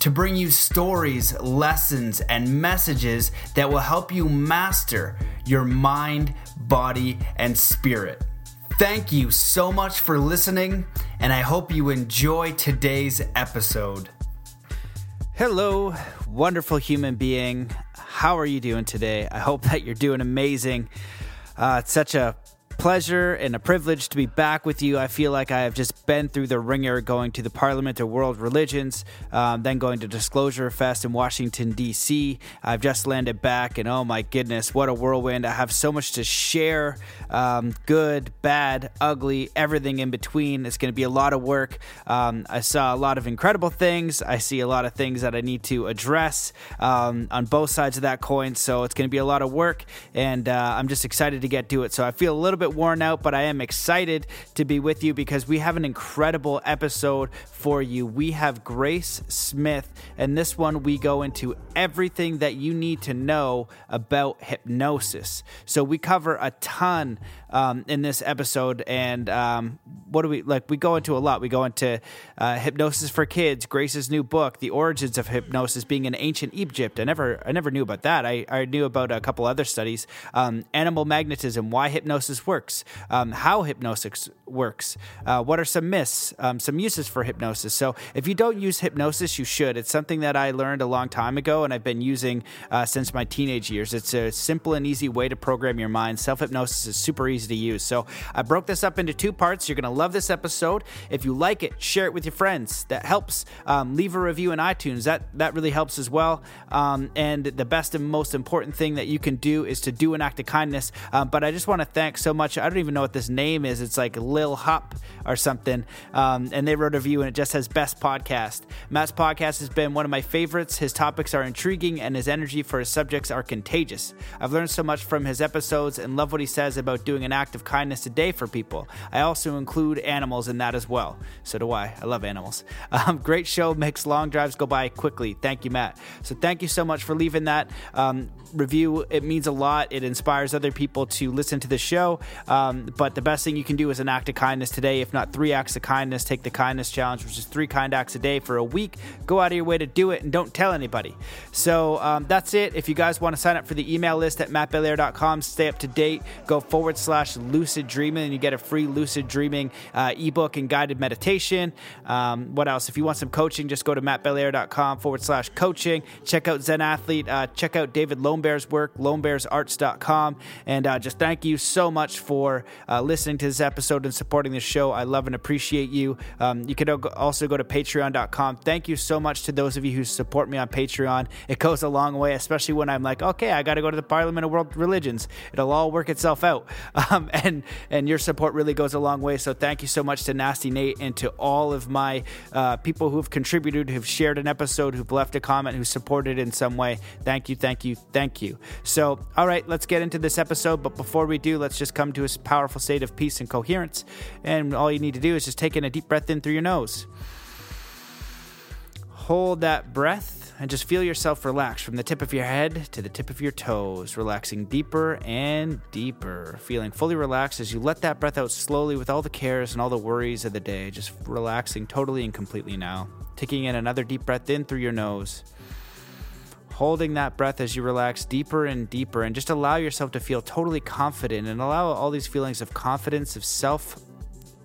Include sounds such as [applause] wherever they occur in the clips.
to bring you stories, lessons, and messages that will help you master your mind, body, and spirit. Thank you so much for listening, and I hope you enjoy today's episode. Hello, wonderful human being. How are you doing today? I hope that you're doing amazing. Uh, it's such a pleasure and a privilege to be back with you. I feel like I have just been through the ringer going to the Parliament of World Religions, um, then going to Disclosure Fest in Washington, D.C. I've just landed back, and oh my goodness, what a whirlwind. I have so much to share um, good, bad, ugly, everything in between. It's going to be a lot of work. Um, I saw a lot of incredible things. I see a lot of things that I need to address um, on both sides of that coin. So it's going to be a lot of work, and uh, I'm just excited to get to it. So I feel a little bit bit worn out, but I am excited to be with you because we have an incredible episode for you. We have Grace Smith, and this one we go into everything that you need to know about hypnosis. So we cover a ton um, in this episode. And um, what do we like? We go into a lot. We go into uh, hypnosis for kids, Grace's new book, the origins of hypnosis being in ancient Egypt. I never, I never knew about that. I, I knew about a couple other studies. Um, animal magnetism, why hypnosis works, um, how hypnosis works, uh, what are some myths, um, some uses for hypnosis. So if you don't use hypnosis, you should. It's something that I learned a long time ago, and I've been using uh, since my teenage years. It's a simple and easy way to program your mind. Self hypnosis is super easy easy to use. So I broke this up into two parts. You're going to love this episode. If you like it, share it with your friends. That helps. Um, leave a review in iTunes. That that really helps as well. Um, and the best and most important thing that you can do is to do an act of kindness. Um, but I just want to thank so much. I don't even know what this name is. It's like Lil Hop or something. Um, and they wrote a review and it just says best podcast. Matt's podcast has been one of my favorites. His topics are intriguing and his energy for his subjects are contagious. I've learned so much from his episodes and love what he says about doing an act of kindness a day for people. I also include animals in that as well. So do I. I love animals. [laughs] Um, great show. Makes long drives go by quickly. Thank you, Matt. So thank you so much for leaving that um, review. It means a lot. It inspires other people to listen to the show. Um, but the best thing you can do is an act of kindness today. If not three acts of kindness, take the kindness challenge, which is three kind acts a day for a week. Go out of your way to do it and don't tell anybody. So um, that's it. If you guys want to sign up for the email list at mattbelair.com, stay up to date, go forward slash lucid dreaming, and you get a free lucid dreaming uh, ebook and guided meditation. Um, what else? If you want some coaching, just go to mattbelair.com forward slash coaching. Check out Zen Athlete. Uh, check out David Lone Bear's work, lonebearsarts.com. And uh, just thank you so much for uh, listening to this episode and supporting the show. I love and appreciate you. Um, you can also go to patreon.com. Thank you so much to those of you who support me on Patreon. It goes a long way, especially when I'm like, okay, I got to go to the Parliament of World Religions. It'll all work itself out. [laughs] Um, and and your support really goes a long way. So thank you so much to Nasty Nate and to all of my uh, people who have contributed, who've shared an episode, who've left a comment, who supported in some way. Thank you, thank you, thank you. So, all right, let's get into this episode. But before we do, let's just come to a powerful state of peace and coherence. And all you need to do is just take in a deep breath in through your nose. Hold that breath and just feel yourself relax from the tip of your head to the tip of your toes, relaxing deeper and deeper, feeling fully relaxed as you let that breath out slowly with all the cares and all the worries of the day, just relaxing totally and completely now. Taking in another deep breath in through your nose. Holding that breath as you relax deeper and deeper, and just allow yourself to feel totally confident and allow all these feelings of confidence, of self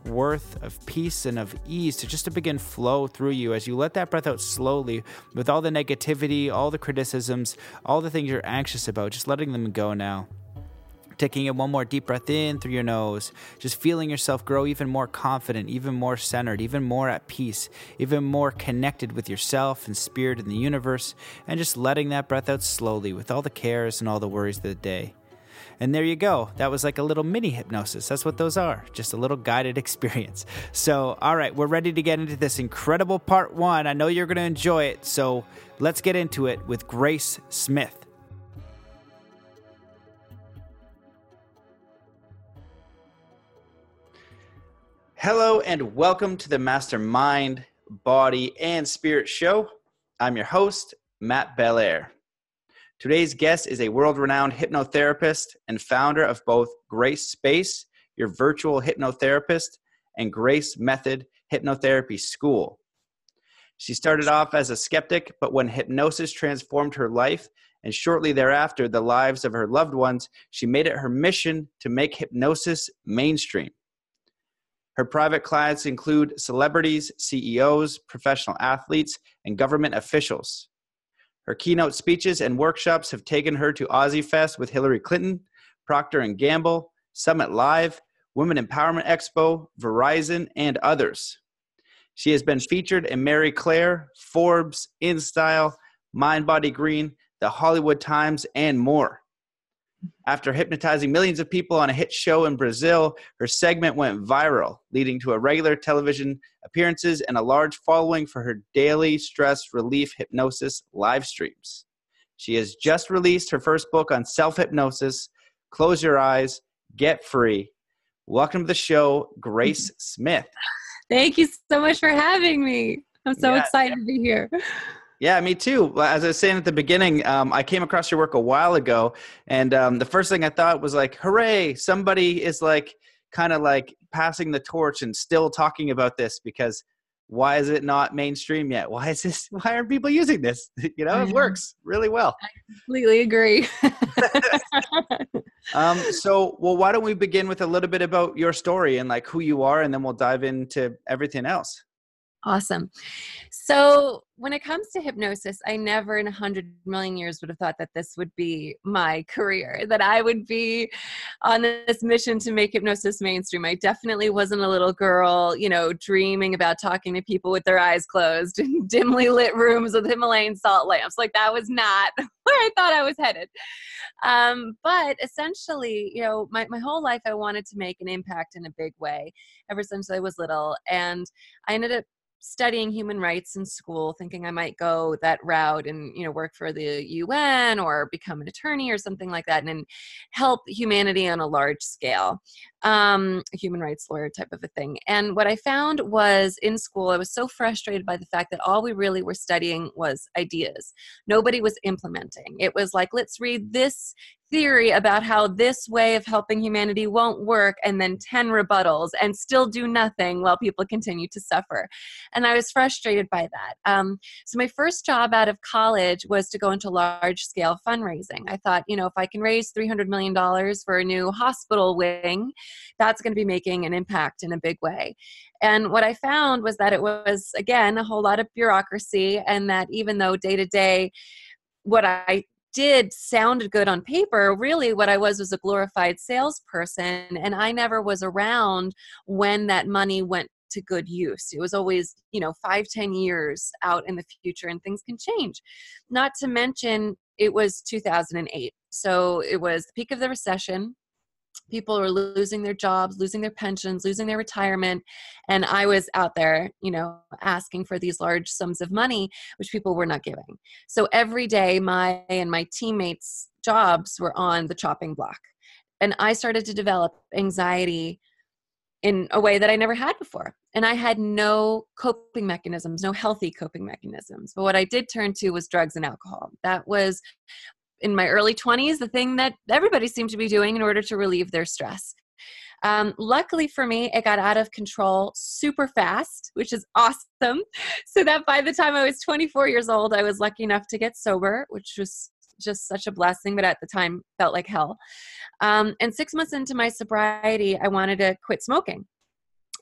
worth, of peace, and of ease to just to begin flow through you as you let that breath out slowly with all the negativity, all the criticisms, all the things you're anxious about, just letting them go now. Taking in one more deep breath in through your nose, just feeling yourself grow even more confident, even more centered, even more at peace, even more connected with yourself and spirit and the universe, and just letting that breath out slowly with all the cares and all the worries of the day. And there you go. That was like a little mini hypnosis. That's what those are, just a little guided [laughs] experience. So, all right, we're ready to get into this incredible part one. I know you're going to enjoy it. So, let's get into it with Grace Smith. Hello, and welcome to the Mastermind, Body, and Spirit Show. I'm your host, Matt Belair. Today's guest is a world renowned hypnotherapist and founder of both Grace Space, your virtual hypnotherapist, and Grace Method Hypnotherapy School. She started off as a skeptic, but when hypnosis transformed her life and shortly thereafter the lives of her loved ones, she made it her mission to make hypnosis mainstream. Her private clients include celebrities, CEOs, professional athletes, and government officials. Her keynote speeches and workshops have taken her to OZY Fest with Hillary Clinton, Procter and Gamble, Summit Live, Women Empowerment Expo, Verizon, and others. She has been featured in Marie Claire, Forbes, InStyle, Mind Green, The Hollywood Times, and more. After hypnotizing millions of people on a hit show in Brazil, her segment went viral, leading to a regular television appearances and a large following for her daily stress relief hypnosis live streams. She has just released her first book on self hypnosis, Close Your Eyes, Get Free. Welcome to the show, Grace [laughs] Smith. Thank you so much for having me. I'm so yeah. excited to be here. Yeah, me too. As I was saying at the beginning, um, I came across your work a while ago, and um, the first thing I thought was like, "Hooray! Somebody is like kind of like passing the torch and still talking about this because why is it not mainstream yet? Why is this? Why aren't people using this? [laughs] You know, it works really well. I completely agree. [laughs] um, so, well, why don't we begin with a little bit about your story and like who you are, and then we'll dive into everything else. Awesome. So, when it comes to hypnosis, I never in a hundred million years would have thought that this would be my career, that I would be on this mission to make hypnosis mainstream. I definitely wasn't a little girl, you know, dreaming about talking to people with their eyes closed in [laughs] dimly lit rooms with Himalayan salt lamps. Like, that was not [laughs] where I thought I was headed. Um, but essentially, you know, my, my whole life I wanted to make an impact in a big way ever since I was little. And I ended up studying human rights in school thinking i might go that route and you know work for the un or become an attorney or something like that and, help humanity on a large scale um, a human rights lawyer type of a thing. And what i found was in school i was so frustrated by the fact that all we really were studying was ideas. Nobody was implementing. It was like let's read this theory about how this way of helping humanity won't work and then 10 rebuttals and still do nothing while people continue to suffer. And i was frustrated by that. Um, so my first job out of college was to go into large scale fundraising. I thought you know if i can raise $300 million for a new hospital wing that's going to be making an impact in a big way. And what I found was that it was, again, a whole lot of bureaucracy, and that even though day to day, what I did sounded good on paper really what i was was a glorified salesperson and i never was around when that money went to good use. It was always you know five ten years out in the future and things can change. Not to mention it was 2008 so it was the peak of the recession people were losing their jobs losing their pensions losing their retirement and i was out there you know asking for these large sums of money which people were not giving so every day my and my teammates jobs were on the chopping block and i started to develop anxiety in a way that I never had before. And I had no coping mechanisms, no healthy coping mechanisms. But what I did turn to was drugs and alcohol. That was in my early 20s the thing that everybody seemed to be doing in order to relieve their stress. Um, luckily for me, it got out of control super fast, which is awesome. [laughs] So that by the time I was 24 years old, I was lucky enough to get sober, which was just such a blessing, but at the time felt like hell. Um, and six months into my sobriety, I wanted to quit smoking.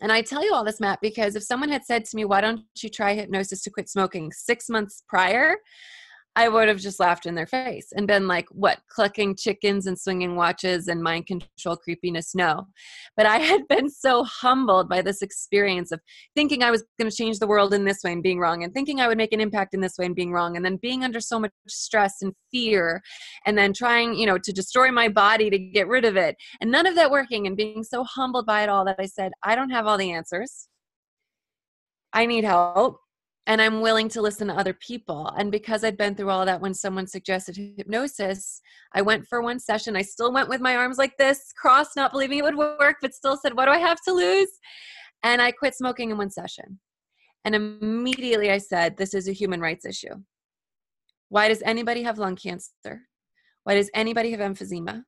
And I tell you all this, Matt, because if someone had said to me, Why don't you try hypnosis to quit smoking six months prior, I would have just laughed in their face and been like, what, clucking chickens and swinging watches and mind control creepiness? No. But I had been so humbled by this experience of thinking I was going to change the world in this way and being wrong, and thinking I would make an impact in this way and being wrong, and then being under so much stress and fear, and then trying, you know, to destroy my body to get rid of it, and none of that working, and being so humbled by it all that I said, I don't have all the answers. I need help and I'm willing to listen to other people. And because I'd been through all that, when someone suggested hypnosis, I went for one session. I still went with my arms like this, crossed, not believing it would work, but still said, What do I have to lose? And I quit smoking in one session. And immediately I said, This is a human rights issue. Why does anybody have lung cancer? Why does anybody have emphysema?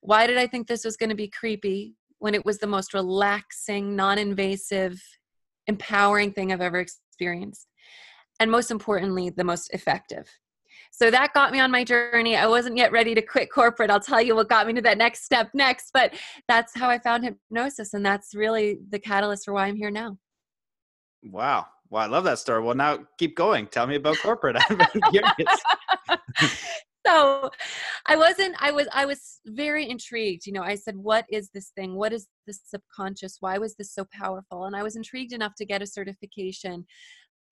Why did I think this was going to be creepy when it was the most relaxing, non invasive, empowering thing I've ever experienced? Experienced. And most importantly, the most effective. So that got me on my journey. I wasn't yet ready to quit corporate. I'll tell you what got me to that next step next, but that's how I found hypnosis. And that's really the catalyst for why I'm here now. Wow. Well, I love that story. Well, now keep going. Tell me about corporate. [laughs] I'm curious. [laughs] so i wasn't i was i was very intrigued you know i said what is this thing? What is this subconscious? Why was this so powerful? And i was intrigued enough to get a certification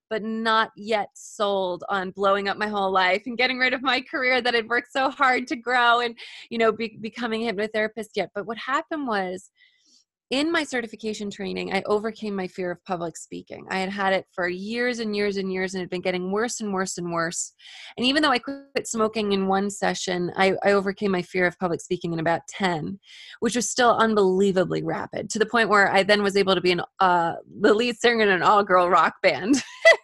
but not yet sold on blowing up my whole life and getting rid of my career that had worked so hard to grow and you know be, becoming a hypnotherapist yet. But what happened was in my certification training, I overcame my fear of public speaking. I had had it for years and years and years and it had been getting worse and worse and worse. And even though I quit smoking in one session, I, I overcame my fear of public speaking in about 10, which was still unbelievably rapid to the point where I then was able to be an, uh, the lead singer in an all girl rock band. [laughs]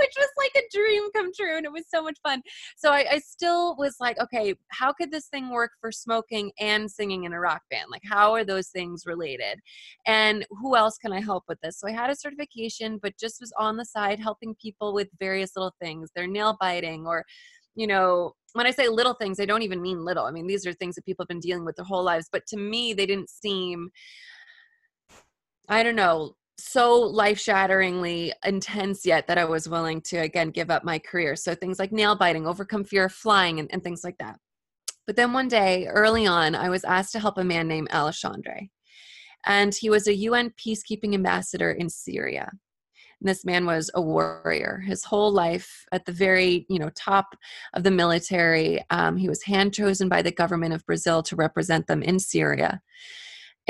which was like a dream come true and it was so much fun so I, I, still was like okay how could this thing work for smoking and singing in a rock band like how are those things related and who else can i help with this so i had a certification but just was on the side helping people with various little things their nail biting or you know when I say little things, I don't even mean little. I mean, these are things that people have been dealing with their whole lives. But to me, they didn't seem, I don't know, so life shatteringly intense yet that I was willing to again give up my career. So things like nail biting, overcome fear of flying, and, and things like that. But then one day early on, I was asked to help a man named Alexandre. And he was a UN peacekeeping ambassador in Syria. And this man was a warrior. His whole life, at the very you know top of the military, um, he was hand chosen by the government of Brazil to represent them in Syria.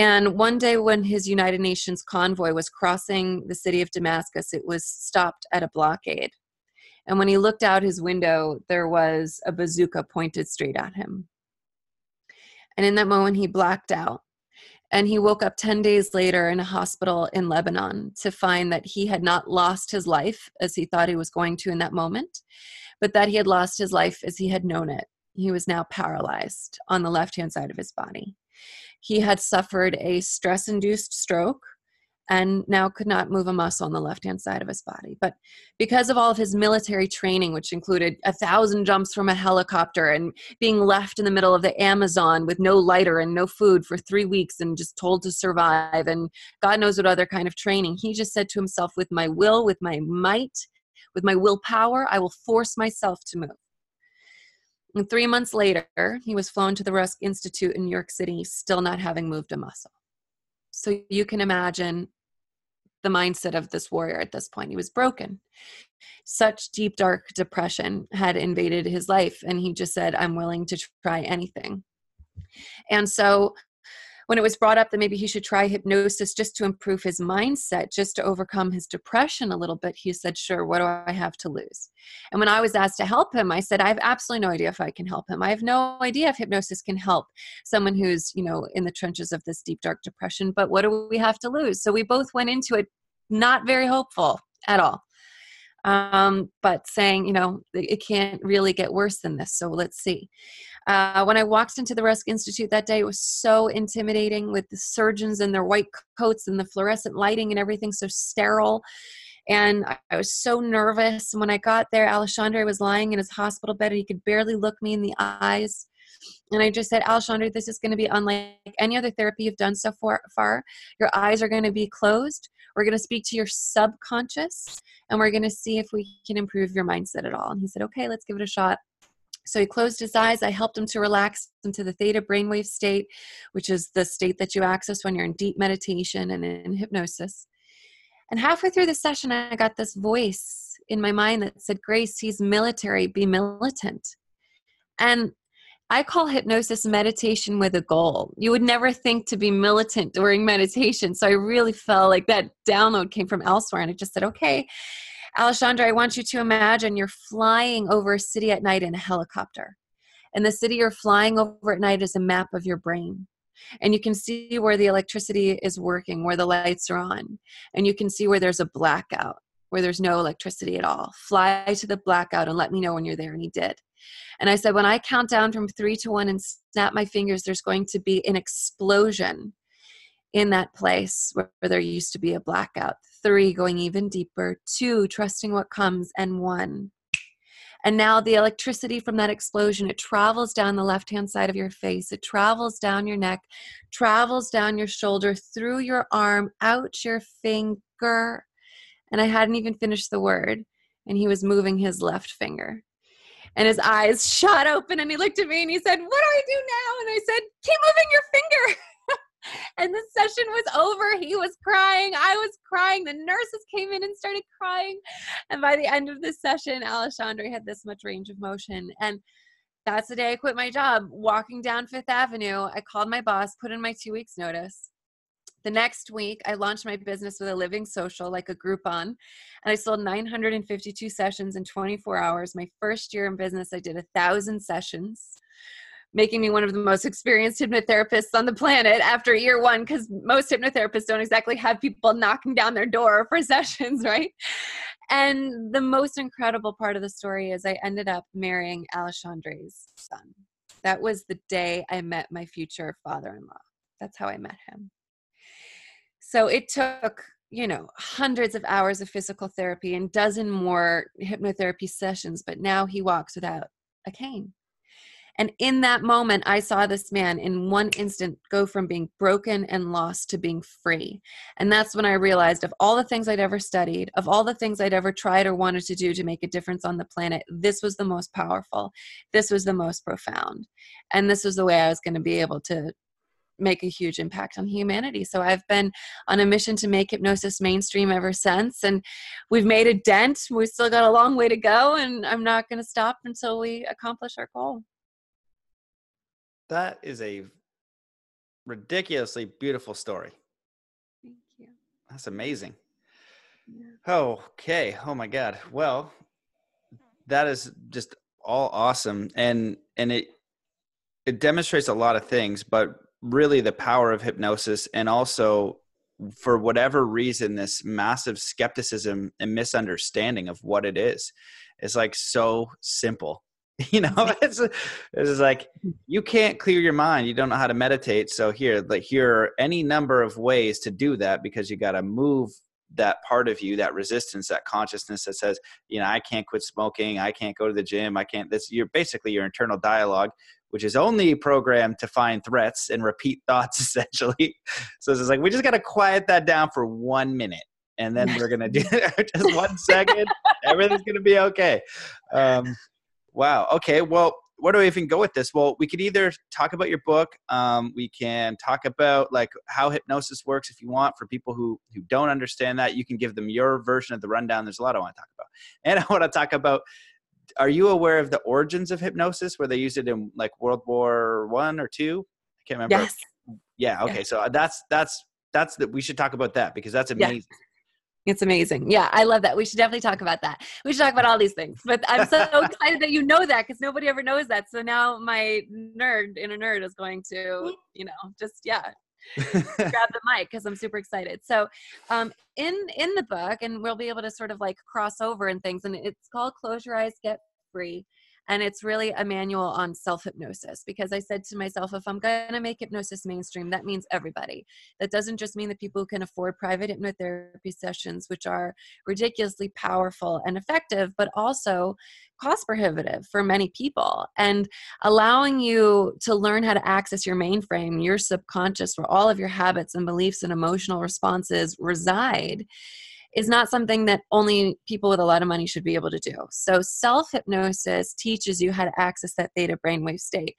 And one day, when his United Nations convoy was crossing the city of Damascus, it was stopped at a blockade. And when he looked out his window, there was a bazooka pointed straight at him. And in that moment, he blacked out. And he woke up 10 days later in a hospital in Lebanon to find that he had not lost his life as he thought he was going to in that moment, but that he had lost his life as he had known it. He was now paralyzed on the left hand side of his body. He had suffered a stress induced stroke and now could not move a muscle on the left hand side of his body. But because of all of his military training, which included a thousand jumps from a helicopter and being left in the middle of the Amazon with no lighter and no food for three weeks and just told to survive, and God knows what other kind of training, he just said to himself, with my will, with my might, with my willpower, I will force myself to move. And three months later, he was flown to the Rusk Institute in New York City, still not having moved a muscle. So you can imagine the mindset of this warrior at this point. He was broken. Such deep, dark depression had invaded his life, and he just said, I'm willing to try anything. And so when it was brought up that maybe he should try hypnosis just to improve his mindset, just to overcome his depression a little bit, he said, Sure, what do I have to lose? And when I was asked to help him, I said, I have absolutely no idea if I can help him. I have no idea if hypnosis can help someone who's, you know, in the trenches of this deep, dark depression, but what do we have to lose? So we both went into it not very hopeful at all um, but saying, you know, it can't really get worse than this. So let's see. Uh, when I walked into the Rusk Institute that day, it was so intimidating with the surgeons and their white coats and the fluorescent lighting and everything so sterile. And I was so nervous. And when I got there, Alexandre was lying in his hospital bed and he could barely look me in the eyes. And I just said, Alexandre, this is going to be unlike any other therapy you've done so far. far. Your eyes are going to be closed. We're going to speak to your subconscious and we're going to see if we can improve your mindset at all. And he said, Okay, let's give it a shot. So he closed his eyes. I helped him to relax into the theta brainwave state, which is the state that you access when you're in deep meditation and in hypnosis. And halfway through the session, I got this voice in my mind that said, Grace, he's military, be militant. And I call hypnosis meditation with a goal. You would never think to be militant during meditation. So I really felt like that download came from elsewhere. And I just said, okay, Alexandre, I want you to imagine you're flying over a city at night in a helicopter. And the city you're flying over at night is a map of your brain. And you can see where the electricity is working, where the lights are on. And you can see where there's a blackout, where there's no electricity at all. Fly to the blackout and let me know when you're there. And he did. And I said, when I count down from three to one and snap my fingers, there's going to be an explosion in that place where there used to be a blackout. Three, going even deeper. Two, trusting what comes. And one. And now the electricity from that explosion, it travels down the left hand side of your face, it travels down your neck, travels down your shoulder, through your arm, out your finger. And I hadn't even finished the word, and he was moving his left finger. And his eyes shot open, and he looked at me and he said, What do I do now? And I said, Keep moving your finger. [laughs] and the session was over. He was crying. I was crying. The nurses came in and started crying. And by the end of the session, Alexandre had this much range of motion. And that's the day I quit my job. Walking down Fifth Avenue, I called my boss, put in my two weeks' notice. The next week, I launched my business with a LivingSocial, like a Groupon, and I sold 952 sessions in 24 hours. My first year in business, I did a thousand sessions making me one of the most experienced hypnotherapists on the planet after year one because most hypnotherapists don't exactly have people knocking down their door [laughs] for sessions right? And the most incredible part of the story is i ended up marrying alexandre's son. That was the day i met my future father-in-law. That's how i met him. So it took you know hundreds of hours of physical therapy and dozen more hypnotherapy sessions but now he walks without a cane and in that moment, I saw this man in one instant go from being broken and lost to being free. And that's when I realized of all the things I'd ever studied, of all the things I'd ever tried or wanted to do to make a difference on the planet, this was the most powerful. This was the most profound. And this was the way I was going to be able to make a huge impact on humanity. So I've been on a mission to make hypnosis mainstream ever since. And we've made a dent. We've still got a long way to go. And I'm not going to stop until we accomplish our goal. That is a ridiculously beautiful story. Thank you. That's amazing. Yeah. Okay. Oh my God. Well, that is just all awesome, and and it it demonstrates a lot of things, but really the power of hypnosis, and also for whatever reason, this massive skepticism and misunderstanding of what it is is like so simple [laughs] you know it's it's like you can't clear your mind. You don't know how to meditate. So here like here are any number of ways to do that because you got to move that part of you that resistance that consciousness that says you know i can't quit smoking. I can't go to the gym. I can't this you're basically your internal dialogue which is only programmed to find threats and repeat [laughs] thoughts essentially. So it's like we just got to quiet that down for one minute and then we're gonna do [laughs] just one second. Everything's gonna be okay. Um, Wow. Okay. Well, where do we even go with this? Well, we could either talk about your book. Um, we can talk about like how hypnosis works if you want for people who who don't understand that. You can give them your version of the rundown. There's a lot I want to talk about, [laughs] and I want to talk about. Are you aware of the origins of hypnosis, where they used it in like World War One or two? I can't remember. Yes. Yeah. Okay. So that's that's that's that. We should talk about that because that's amazing. Yeah. It's amazing. Yeah, I love that. We should definitely talk about that. We should talk about all these things. But I'm so [laughs] excited that you know that because nobody ever knows that. So now my nerd inner nerd is going to, you know, just yeah, [laughs] grab the mic because I'm super excited. So, um, in in the book, and we'll be able to sort of like cross over and things, and it's called "Close Your Eyes, Get Free." And it's really a manual on self hypnosis because I said to myself, if I'm going to make hypnosis mainstream, that means everybody. That doesn't just mean the people who can afford private hypnotherapy sessions, which are ridiculously powerful and effective, but also cost prohibitive for many people. And allowing you to learn how to access your mainframe, your subconscious, where all of your habits and beliefs and emotional responses reside is not something that only people with a lot of money should be able to do. So, self hypnosis teaches you how to access that theta brainwave state.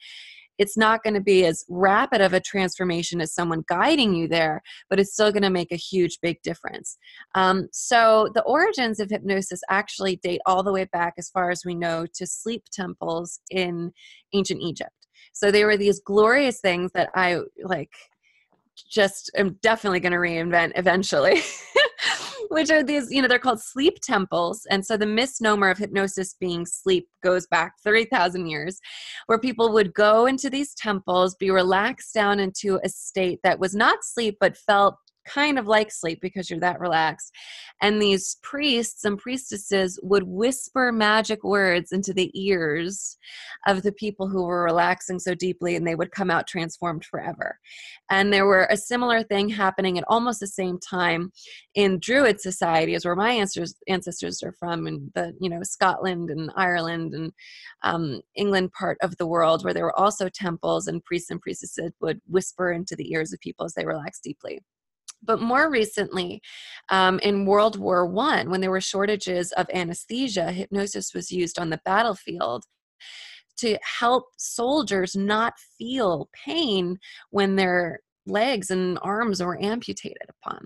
It's not going to be as rapid of a transformation as someone guiding you there, but it's still going to make a huge, big difference. Um, so, the origins of hypnosis actually date all the way back, as far as we know, to sleep temples in ancient Egypt. So, they were these glorious things that I like just am definitely going to reinvent eventually. [laughs] which are these, you know, they're called sleep temples. And so the misnomer of hypnosis being sleep goes back 30,000 years, where people would go into these temples, be relaxed down into a state that was not sleep, but felt kind of like sleep because you're that relaxed. And these priests and priestesses would whisper magic words into the ears of the people who were relaxing so deeply, and they would come out transformed forever. And there were a similar thing happening at almost the same time in Druid societies, where my ancestors ancestors are from, in the you know Scotland and Ireland and um, England part of the world, where there were also temples and priests and priestesses would whisper into the ears of people as they relaxed deeply but more recently um, in world war one when there were shortages of anesthesia hypnosis was used on the battlefield to help soldiers not feel pain when they're legs and arms were amputated upon.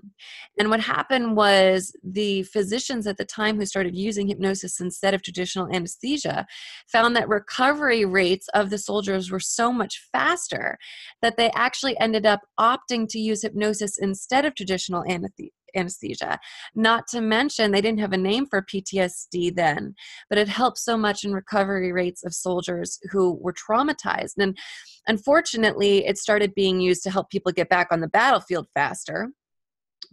And what happened was the physicians at the time who started using hypnosis instead of traditional anesthesia found that recovery rates of the soldiers were so much faster that they actually ended up opting to use hypnosis instead of traditional anesthesia. Not to mention, they didn't have a name for PTSD then, but it helped so much in recovery rates of soldiers who were traumatized. And unfortunately, it started being used to help people get back on the battlefield faster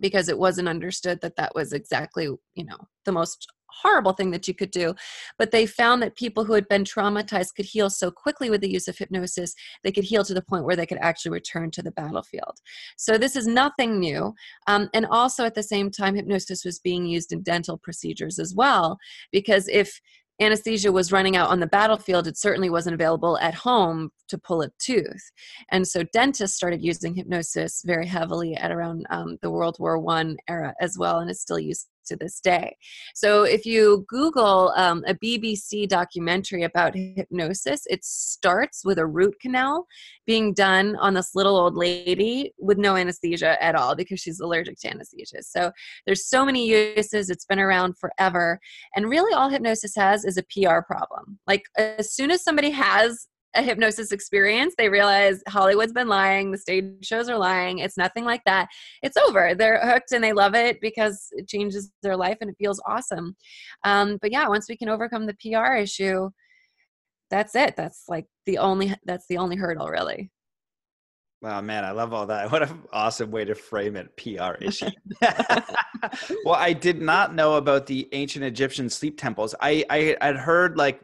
because it wasn't understood that that was exactly you know the most horrible thing that you could do. But they found that people who had been traumatized could heal so quickly with the use of hypnosis, they could heal to the point where they could actually return to the battlefield. So this is nothing new. Um, and also at the same time, hypnosis was being used in dental procedures as well, because if anesthesia was running out on the battlefield, it certainly wasn't available at home to pull a tooth. And so dentists started using hypnosis very heavily at around um, the World War One era as well, and it's still used to this day. So if you Google um, a BBC documentary about hypnosis, it starts with a root canal being done on this little old lady with no anesthesia at all because she's allergic to anesthesia. So there's so many uses. It's been around forever. And really all hypnosis has is a PR problem. Like as soon as somebody has a hypnosis experience. They realize Hollywood's been lying, the stage shows are lying. It's nothing like that. It's over. They're hooked and they love it because it changes their life and it feels awesome. Um, but yeah, once we can overcome the PR issue, that's it. That's like the only that's the only hurdle really. Wow, man, I love all that. [laughs] What an awesome way to frame it. PR issue. [laughs] [laughs] well, I did not know about the ancient Egyptian sleep temples. I I had heard like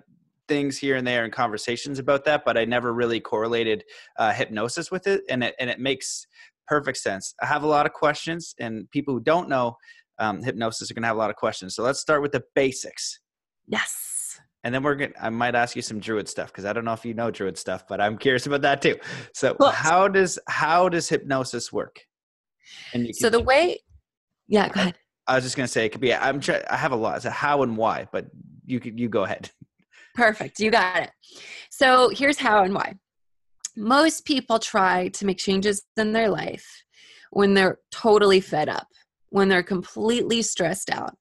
things here and there and conversations about that, but I never really correlated uh, hypnosis with it, and it and it makes perfect sense. I have a lot of questions, and people who don't know um, hypnosis are going to have a lot of questions. So let's start with the basics. Yes. And then we're going to, I might ask you some druid stuff because I don't know if you know druid stuff, but I'm curious about that too. So how does, how does hypnosis work? And so the way, yeah, go ahead. I was just going to say, it could be, I'm trying, I have a lot. So how and why, but you could, you go ahead. Perfect. You got it. So here's how and why. Most people try to make changes in their life when they're totally fed up, when they're completely stressed out.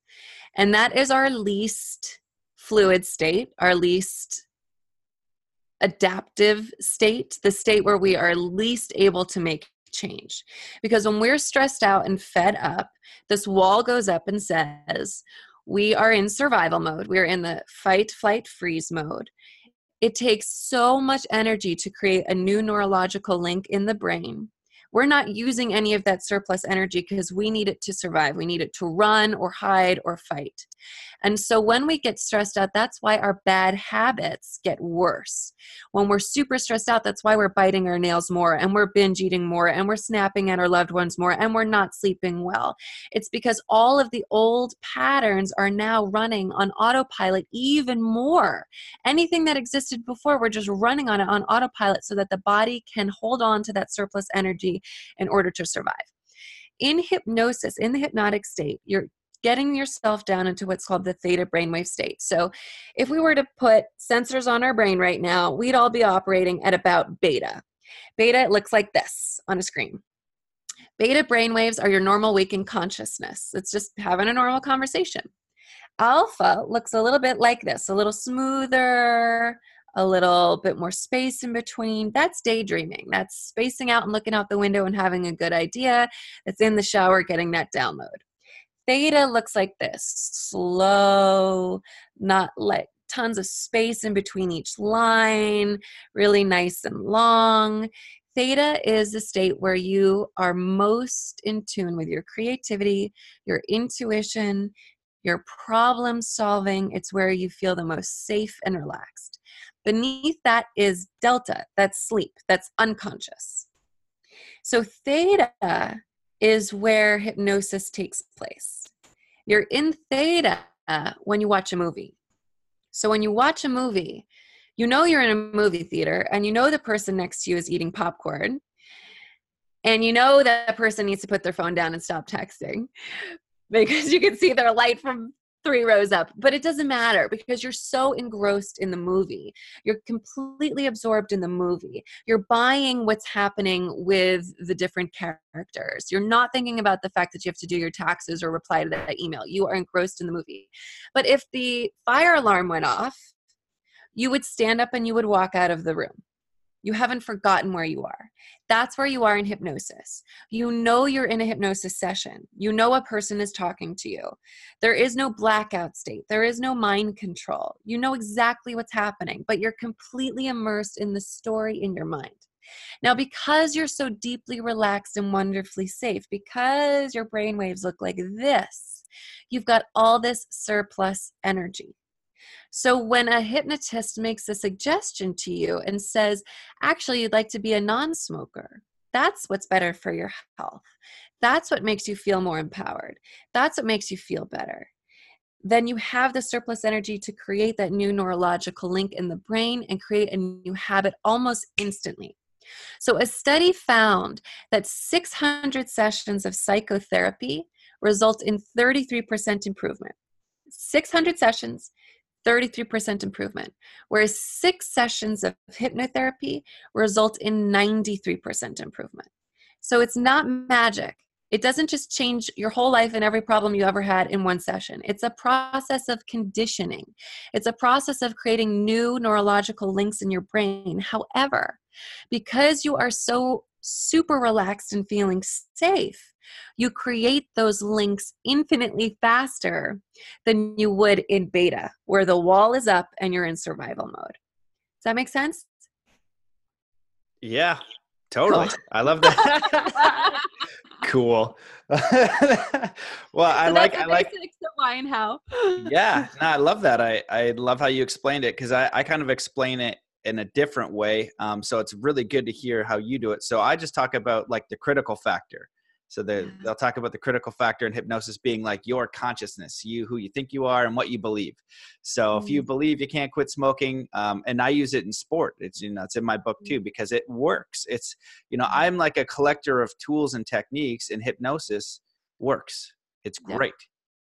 And that is our least fluid state, our least adaptive state, the state where we are least able to make change. Because when we're stressed out and fed up, this wall goes up and says, we are in survival mode. We're in the fight, flight, freeze mode. It takes so much energy to create a new neurological link in the brain we're not using any of that surplus energy because we need it to survive. We need it to run or hide or fight. And so when we get stressed out, that's why our bad habits get worse. When we're super stressed out, that's why we're biting our nails more and we're binge eating more and we're snapping at our loved ones more and we're not sleeping well. It's because all of the old patterns are now running on autopilot even more. Anything that existed before, we're just running on it on autopilot so that the body can hold on to that surplus energy in order to survive in hypnosis, in the hypnotic state, you're getting yourself down into what's called the theta brainwave state. So, if we were to put sensors on our brain right now, we'd all be operating at about beta. Beta looks like this on a screen. Beta brainwaves are your normal waking consciousness. It's just having a normal conversation. Alpha looks a little bit like this, a little smoother, a little bit more space in between. That's daydreaming. That's spacing out and looking out the window and having a good idea. That's in the shower getting that download. Theta looks like this slow, not like tons of space in between each line, really nice and long. Theta is the state where you are most in tune with your creativity, your intuition, your problem solving. It's where you feel the most safe and relaxed. Beneath that is delta, that's sleep, that's unconscious. So, theta is where hypnosis takes place. You're in theta when you watch a movie. So when you watch a movie, you know you're in a movie theater and you know the person next to you is eating popcorn and you know that person needs to put their phone down and stop texting because you can see their light from three rows up, but it doesn't matter because you're so engrossed in the movie. You're completely absorbed in the movie. You're buying what's happening with the different characters. You're not thinking about the fact that you have to do your taxes or reply to that email. You are engrossed in the movie. But if the fire alarm went off, you would stand up and you would walk out of the room. You haven't forgotten where you are. That's where you are in hypnosis. You know you're in a hypnosis session. You know a person is talking to you. There is no blackout state, there is no mind control. You know exactly what's happening, but you're completely immersed in the story in your mind. Now, because you're so deeply relaxed and wonderfully safe, because your brain waves look like this, you've got all this surplus energy. So when a hypnotist makes a suggestion to you and says, actually, you'd like to be a non smoker, that's what's better for your health. That's what makes you feel more empowered. That's what makes you feel better. Then you have the surplus energy to create that new neurological link in the brain and create a new habit almost instantly. So, a study found that 600 sessions of psychotherapy result in 33% improvement. 600 sessions, 33% improvement, whereas six sessions of hypnotherapy result in 93% improvement. So it's not magic. It doesn't just change your whole life and every problem you ever had in one session. It's a process of conditioning. It's a process of creating new neurological links in your brain. However, because you are so super relaxed and feeling safe, you create those links infinitely faster than you would in beta, where the wall is up and you're in survival mode. Does that make sense? Yeah, totally. Cool. I love that. [laughs] cool. [laughs] well, I like I like why and how. yeah, [laughs] no, I love that. I I love how you explained it because I I kind of explain it in a different way. Um, so it's really good to hear how you do it. So I just talk about like the critical factor. So they, they'll talk about the critical factor in hypnosis being like your consciousness, you who you think you are and what you believe. So mm-hmm. if you mm. believe you can't quit smoking, um, and I use it in sport, it's you know it's in my book too mm. because it works. It's you know mm. I'm like a collector of tools and techniques, and hypnosis works. It's great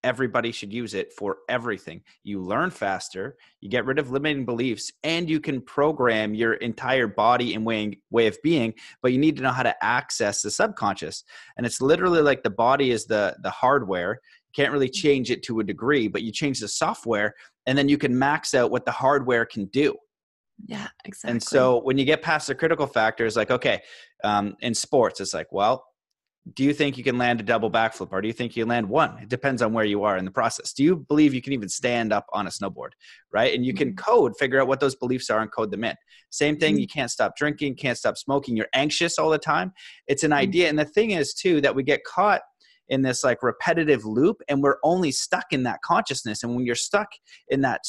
everybody should use it for everything. You learn faster, you get rid of limiting beliefs, and you can program your entire body and way, way of being, but you need to know how to access the subconscious. And it's literally like the body is the, the hardware. You can't really mm-hmm. change it to a degree, but you change the software, and then you can max out what the hardware can do. Yeah, exactly. And so when you get past the critical factors, like, okay, um, in sports, it's like, well, do you think you can land a double backflip or do you think you land one? It depends on where you are in the process. Do you believe you can even stand up on a snowboard right? And you can mm-hmm. code figure out what those beliefs are and code them in. Same thing mm-hmm. you can't stop drinking can't stop smoking you're anxious all the time. It's an mm-hmm. idea and the thing is too that we get caught in this like repetitive loop and we're only stuck in that consciousness. And when you're stuck in that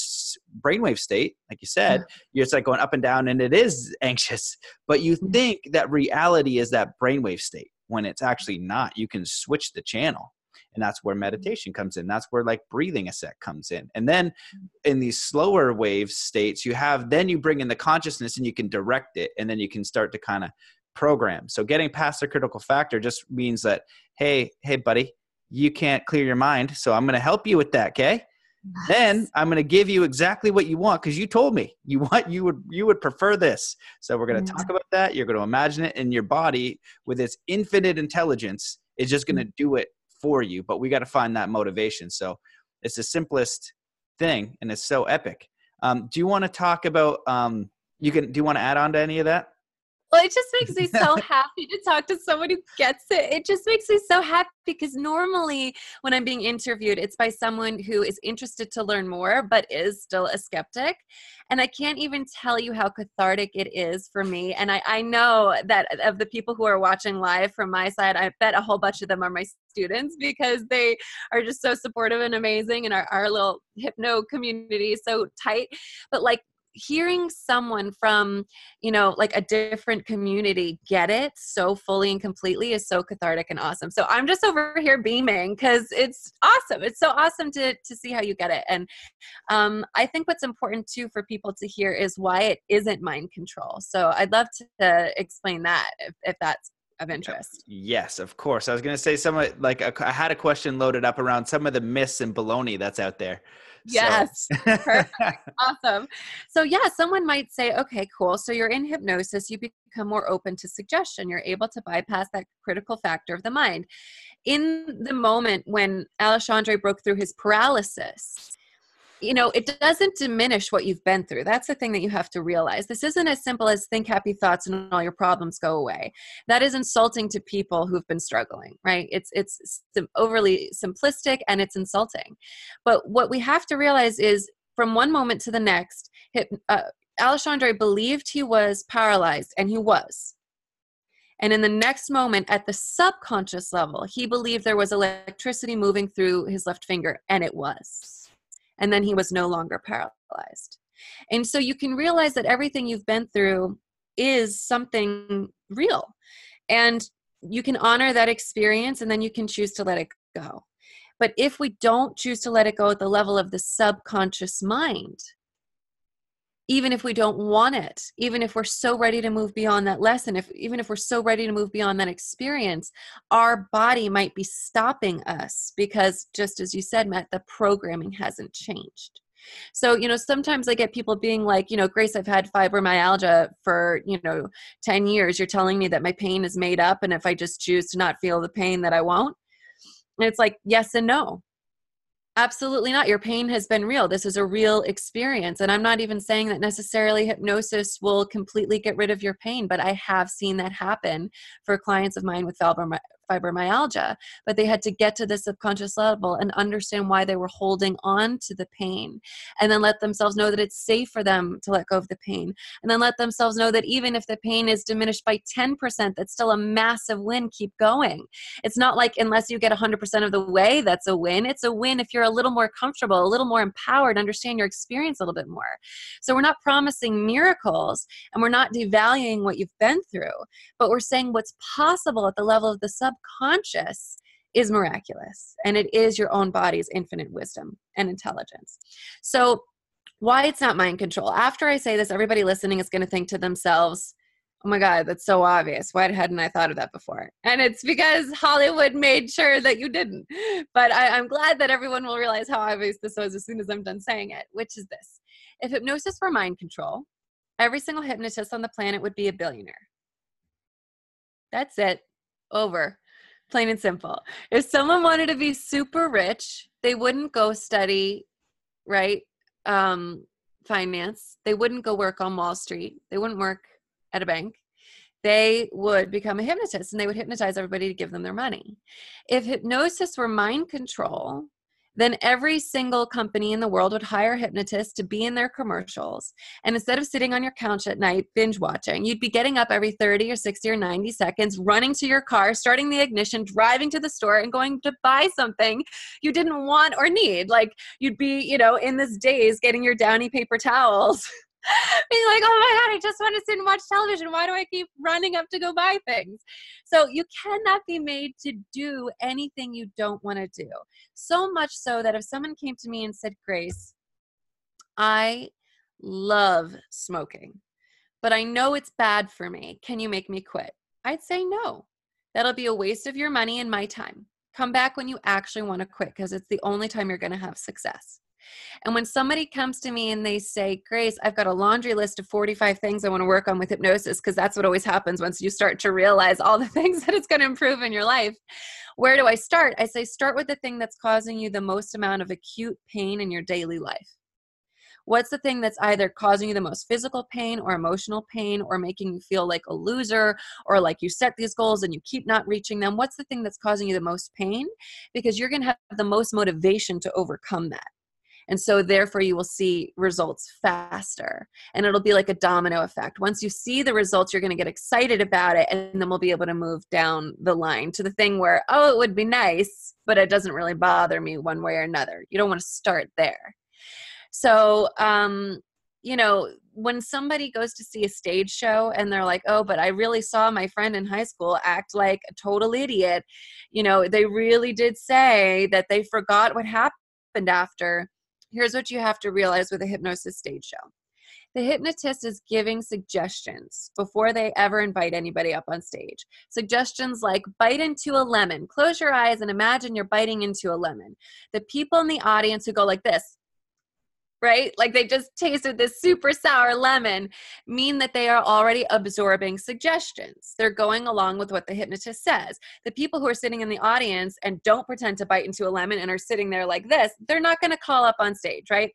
brainwave state like you said you're just like going up and down and it is anxious. But you think that reality is that brainwave state when it's actually not you can switch the channel and that's where mm-hmm. meditation comes in that's where like breathing a sec comes in and then mm-hmm. in these slower wave states you have then you bring in the consciousness and you can direct it and then you can start to kind of program so getting past the critical factor just means that hey hey buddy you can't clear your mind so i'm going to help you with that okay then i'm going to give you exactly what you want because you told me you [laughs] want you would you would prefer this. So we're going to talk about that. You're going to imagine it in your body with its infinite intelligence. Is just going to do it for you but we got to find that motivation. So it's the simplest thing and it's so epic. Um, do you want to talk about um, you can do you want to add on to any of that well, it just makes me so [laughs] happy to talk to someone who gets it. It just makes me so happy because normally when I'm being interviewed, it's by someone who is interested to learn more but is still a skeptic. And I can't even tell you how cathartic it is for me. And I, I know that of the people who are watching live from my side, I bet a whole bunch of them are my students because they are just so supportive and amazing and our, our little hypno community is so tight. But like hearing someone from you know like a different community get it so fully and completely is so cathartic and awesome so i'm just over here beaming because it's awesome it's so awesome to to see how you get it and um, i think what's important too for people to hear is why it isn't mind control so i'd love to uh, explain that if, if that's of interest. Yes, of course. I was going to say some like a, I had a question loaded up around some of the myths and baloney that's out there. Yes. So. Perfect. [laughs] awesome. So, yeah, someone might say, okay, cool. So, you're in hypnosis, you become more open to suggestion. You're able to bypass that critical factor of the mind. In the moment when Alexandre broke through his paralysis, you know, it doesn't diminish what you've been through. That's the thing that you have to realize. This isn't as simple as think happy thoughts and all your problems go away. That is insulting to people who've been struggling, right? It's it's overly simplistic and it's insulting. But what we have to realize is from one moment to the next, uh, Alexandre believed he was paralyzed, and he was. And in the next moment, at the subconscious level, he believed there was electricity moving through his left finger, and it was and then he was no longer paralyzed. And so you can realize that everything you've been through is something real. And you can honor that experience and then you can choose to let it go. But if we don't choose to let it go at the level of the subconscious mind, even if we don't want it even if we're so ready to move beyond that lesson if even if we're so ready to move beyond that experience our body might be stopping us because just as you said matt the programming hasn't changed so, you know, sometimes I get people being like, you know, Grace, I've had fibromyalgia for, you know, 10 years. You're telling me that my pain is made up. And if I just choose to not feel the pain, that I won't. And it's like, yes and no. Absolutely not. Your pain has been real. This is a real experience. And I'm not even saying that necessarily hypnosis will completely get rid of your pain, but I have seen that happen for clients of mine with fibromyalgia, but they had to get to the subconscious level and understand why they were holding on to the pain, and then let themselves know that it's safe for them to let go of the pain, and then let themselves know that even if the pain is diminished by 10%, that's still a massive win. Keep going. It's not like unless you get 100% of the way, that's a win. It's a win if you're a little more comfortable, a little more empowered, understand your experience a little bit more. So we're not promising miracles and we're not devaluing what you've been through, but we're saying what's possible at the level of the sub subconscious is miraculous and it is your own body's infinite wisdom and intelligence. So, why it's not mind control. After I say this, everybody listening is going to think to themselves, oh my God, that's so obvious. Why hadn't I thought of that before? And it's because Hollywood made sure that you didn't. But I, am glad that everyone will realize how obvious this was as soon as I'm done saying it, which is this if hypnosis were mind control, every single hypnotist on the planet would be a billionaire. That's it. Over plain and simple. If someone wanted to be super rich, they wouldn't go study, right? Um, finance. They wouldn't go work on Wall Street. They wouldn't work at a bank. they would become a hypnotist and they would hypnotize everybody to give them their money. If hypnosis were mind control, then every single company in the world would hire hypnotists to be in their commercials. And instead of sitting on your couch at night binge watching, you'd be getting up every 30 or 60 or 90 seconds, running to your car, starting the ignition, driving to the store, and going to buy something you didn't want or need. Like you'd be, you know, in this daze getting your downy paper towels. [laughs] [laughs] being like, oh my God, I just want to sit and watch television. Why do I keep running up to go buy things? So you cannot be made to do anything you don't want to do. So much so that if someone came to me and said, Grace, I love smoking, but I know it's bad for me. Can you make me quit? I'd say no. That'll be a waste of your money and my time. Come back when you actually want to quit because it's the only time you're going to have success. And when somebody comes to me and they say, Grace, I've got a laundry list of 45 things I want to work on with hypnosis, because that's what always happens once you start to realize all the [laughs] things that it's going to improve in your life. Where do I start? I say, start with the thing that's causing you the most amount of acute pain in your daily life. What's the thing that's either causing you the most physical pain or emotional pain or making you feel like a loser or like you set these goals and you keep not reaching them? What's the thing that's causing you the most pain? Because you're going to have the most motivation to overcome that. And so, therefore, you will see results faster. And it'll be like a domino effect. Once you see the results, you're going to get excited about it. And then we'll be able to move down the line to the thing where, oh, it would be nice, but it doesn't really bother me one way or another. You don't want to start there. So, um, you know, when somebody goes to see a stage show and they're like, oh, but I really saw my friend in high school act like a total idiot, you know, they really did say that they forgot what happened after here's what you have to realize with a hypnosis stage show the hypnotist is giving suggestions before they ever invite anybody up on stage. Suggestions like bite into a lemon, close your eyes and imagine you're biting into a lemon. The people in the audience who go like this, right? Like they just tasted this super sour lemon, mean that they are already absorbing suggestions. They're going along with what the hypnotist says. The people who are sitting in the audience and don't pretend to bite into a lemon and are sitting there like this, they're not going to call up on stage, right?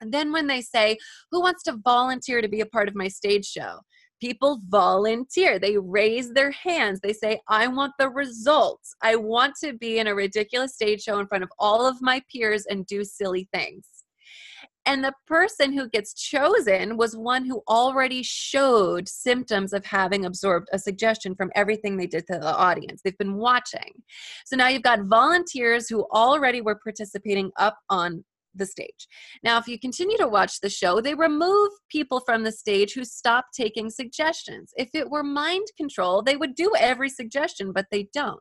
And then when they say, Who wants to volunteer to be a part of my stage show? People volunteer. They raise their hands. They say, I want the results. I want to be in a ridiculous stage show in front of all of my peers and do silly things and the person who gets chosen was one who already showed symptoms of having absorbed a suggestion from everything they did to the audience. They've been watching. So now you've got volunteers who already were participating up on the stage. Now, if you continue to watch the show, they remove people from the stage who stop taking suggestions. If it were mind control, they would do every suggestion, but they don't.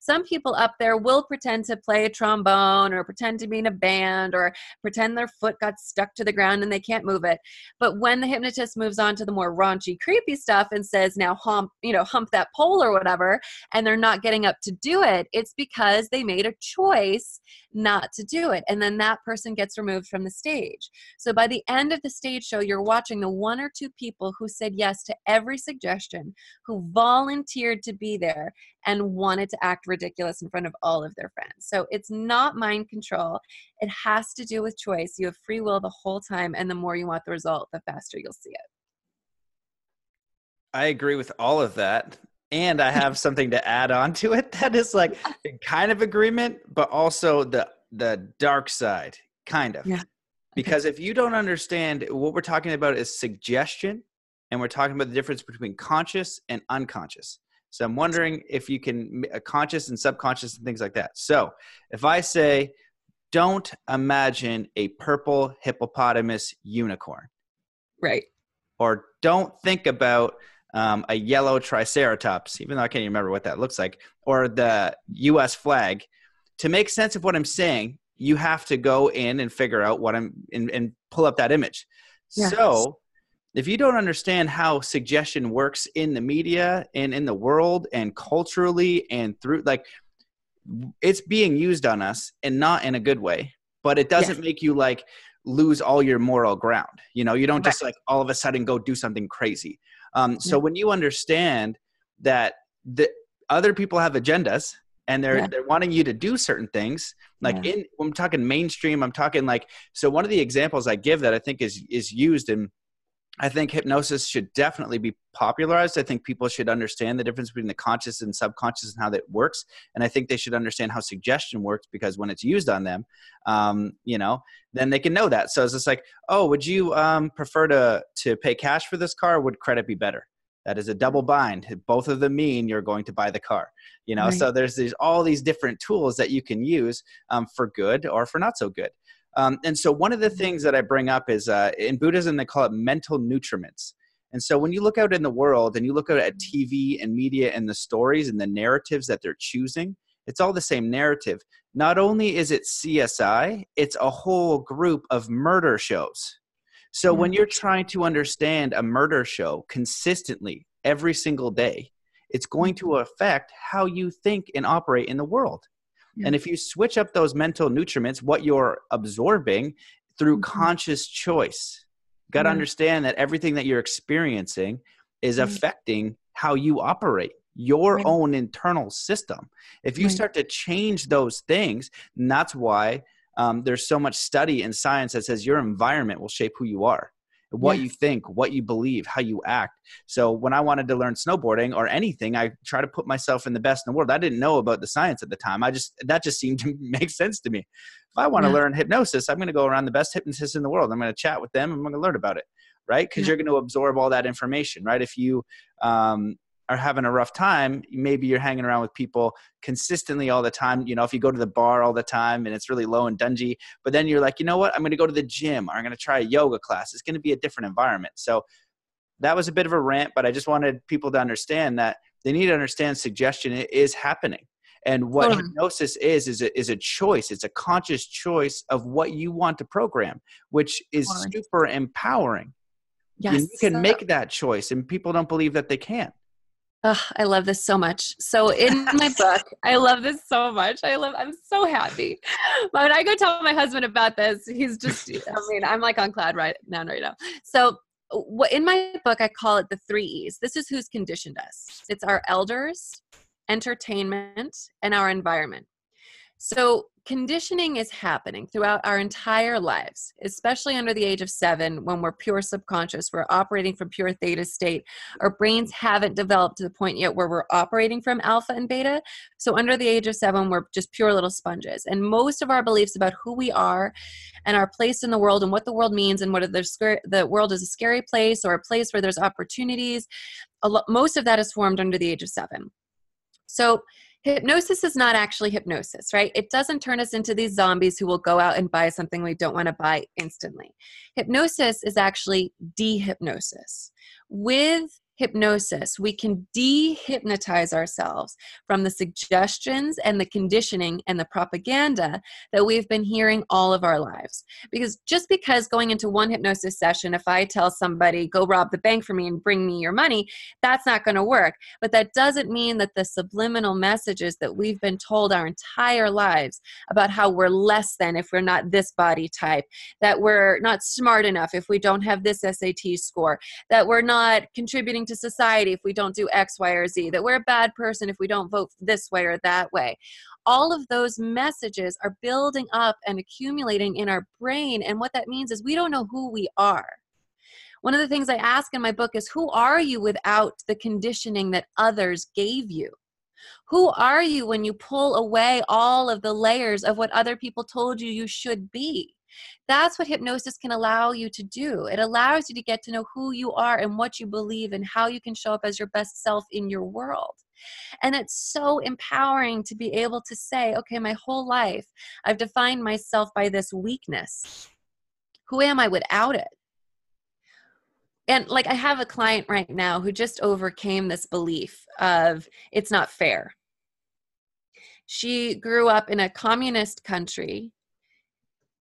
Some people up there will pretend to play a trombone or pretend to be in a band or pretend their foot got stuck to the ground and they can't move it. But when the hypnotist moves on to the more raunchy, creepy stuff and says, now hump, you know, hump that pole or whatever, and they're not getting up to do it, it's because they made a choice not to do it. And then that person gets removed from the stage. So by the end of the stage show, you're watching the one or two people who said yes to every suggestion, who volunteered to be there and wanted to act ridiculous in front of all of their friends. So it's not mind control. It has to do with choice. You have free will the whole time, and the more you want the result, the faster you'll see it. I agree with all of that. And I have something to add on to it that is like kind of agreement, but also the the dark side, kind of. Yeah. Because if you don't understand what we're talking about is suggestion, and we're talking about the difference between conscious and unconscious. So I'm wondering if you can a uh, conscious and subconscious and things like that. So if I say, don't imagine a purple hippopotamus unicorn. Right. Or don't think about um, a yellow triceratops, even though I can't even remember what that looks like, or the US flag. To make sense of what I'm saying, you have to go in and figure out what I'm and, and pull up that image. Yes. So if you don't understand how suggestion works in the media and in the world and culturally and through like it's being used on us and not in a good way but it doesn't yes. make you like lose all your moral ground you know you don't just like all of a sudden go do something crazy um, so yeah. when you understand that the other people have agendas and they're yeah. they're wanting you to do certain things like yeah. in i'm talking mainstream i'm talking like so one of the examples i give that i think is is used in I think hypnosis should definitely be popularized. I think people should understand the difference between the conscious and subconscious and how that works. And I think they should understand how suggestion works because when it's used on them, um, you know, then they can know that. So it's just like, oh, would you um, prefer to to pay cash for this car? would credit be better? That is a double bind. Both of them mean you're going to buy the car. You know, right. so there's these all these different tools that you can use um, for good or for not so good. Um, and so one of the things that I bring up is uh, in Buddhism, they call it mental nutriments. And so when you look out in the world and you look out at TV and media and the stories and the narratives that they're choosing, it's all the same narrative. Not only is it CSI, it's a whole group of murder shows. So when you're trying to understand a murder show consistently every single day, it's going to affect how you think and operate in the world. Yeah. And if you switch up those mental nutriments, what you're absorbing through mm-hmm. conscious choice, got to mm-hmm. understand that everything that you're experiencing is mm-hmm. affecting how you operate your right. own internal system. If you right. start to change those things, that's why um, there's so much study in science that says your environment will shape who you are what yes. you think, what you believe, how you act. So when I wanted to learn snowboarding or anything, I try to put myself in the best in the world. I didn't know about the science at the time. I just that just seemed to [laughs] make sense to me. If I want to yeah. learn hypnosis, I'm going to go around the best hypnotists in the world. I'm going to chat with them. I'm going to learn about it, right? Because yeah. you're going to absorb all that information, right? If you um, are having a rough time, maybe you're hanging around with people consistently all the time. You know, if you go to the bar all the time and it's really low and dungy, but then you're like, you know what? I'm going to go to the gym or I'm going to try a yoga class. It's going to be a different environment. So that was a bit of a rant, but I just wanted people to understand that they need to understand suggestion is happening. And what hypnosis is is a, is a choice. It's a conscious choice of what you want to program, which is super empowering. Yes, you can make that choice, and people don't believe that they can. Oh, I love this so much. So in [laughs] my book, I love this so much. I love. I'm so happy. But when I go tell my husband about this, he's just. [laughs] I mean, I'm like on cloud right now, right now. So what in my book, I call it the three E's. This is who's conditioned us. It's our elders, entertainment, and our environment. So conditioning is happening throughout our entire lives, especially under the age of seven when we're pure subconscious. We're operating from pure theta state. Our brains haven't developed to the point yet where we're operating from alpha and beta. So, under the age of seven, we're just pure little sponges. And most of our beliefs about who we are and our place in the world and what the world means and what the, the world is a scary place or a place where there's opportunities, most of that is formed under the age of seven. So, hypnosis is not actually hypnosis, right? It doesn't turn us into these zombies who will go out and buy something we don't want to buy instantly. Hypnosis is actually dehypnosis. With hypnosis, we can dehypnotize ourselves from the suggestions and the conditioning and the propaganda that we've been hearing all of our lives. Because just because going into one hypnosis session, if I tell somebody, go rob the bank for me and bring me your money, that's not going to work. But that doesn't mean that the subliminal messages that we've been told our entire lives about how we're less than if we're not this body type, that we're not smart enough if we don't have this SAT score, that we're not contributing to society if we don't do X, Y, or Z, that we're a bad person if we don't vote this way or that way. All of those messages are building up and accumulating in our brain. And what that means is we don't know who we are. One of the things I ask in my book is who are you without the conditioning that others gave you? Who are you when you pull away all of the layers of what other people told you you should be? That's what hypnosis can allow you to do. It allows you to get to know who you are and what you believe and how you can show up as your best self in your world. And it's so empowering to be able to say, okay, my whole life I've defined myself by this weakness. Who am I without it? And like I have a client right now who just overcame this belief of it's not fair. She grew up in a communist country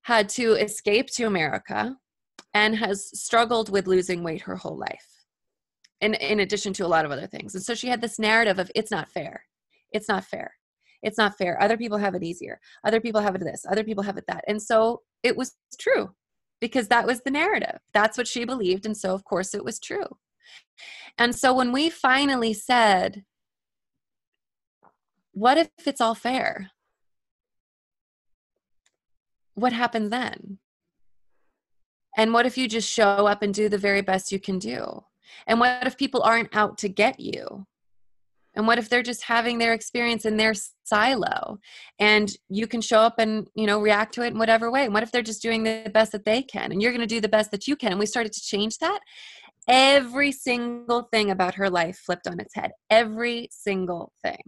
had to escape to America and has struggled with losing weight her whole life. In, in addition to a lot of other things. And so she had this narrative of it's not fair. It's not fair. It's not fair. Other people have it easier. Other people have it this. Other people have it that. And so it was true because that was the narrative. That's what she believed. And so, of course, it was true. And so when we finally said, what if it's all fair? What happens then? And what if you just show up and do the very best you can do? And what if people aren't out to get you? And what if they're just having their experience in their silo and you can show up and, you know, react to it in whatever way? And what if they're just doing the best that they can and you're going to do the best that you can? And we started to change that. Every single thing about her life flipped on its head. Every single thing.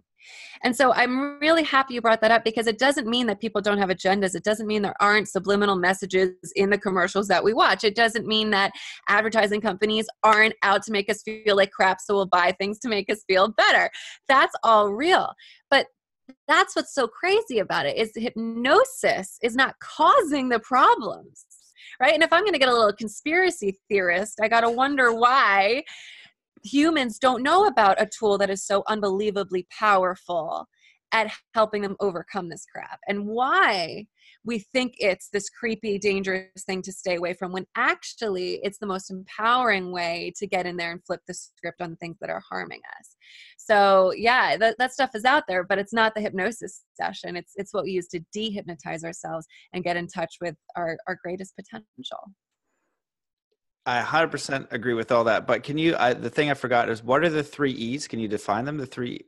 And so I'm really happy you brought that up because it doesn't mean that people don't have agendas. It doesn't mean there aren't subliminal messages in the commercials that we watch. It doesn't mean that advertising companies aren't out to make us feel like crap, so we'll buy things to make us feel better. That's all real. But that's what's so crazy about it is hypnosis is not causing the problems right and if i'm going to get a little conspiracy theorist i got to wonder why humans don't know about a tool that is so unbelievably powerful at helping them overcome this crap. And why we think it's this creepy dangerous thing to stay away from when actually it's the most empowering way to get in there and flip the script on things that are harming us. So yeah that, that stuff is out there but it's not the hypnosis session. It's it's what we use to dehypnotize ourselves and get in touch with our our greatest potential I 100% agree with all that. But can you, I, the thing I forgot is what are the three E's? Can you define them? The three?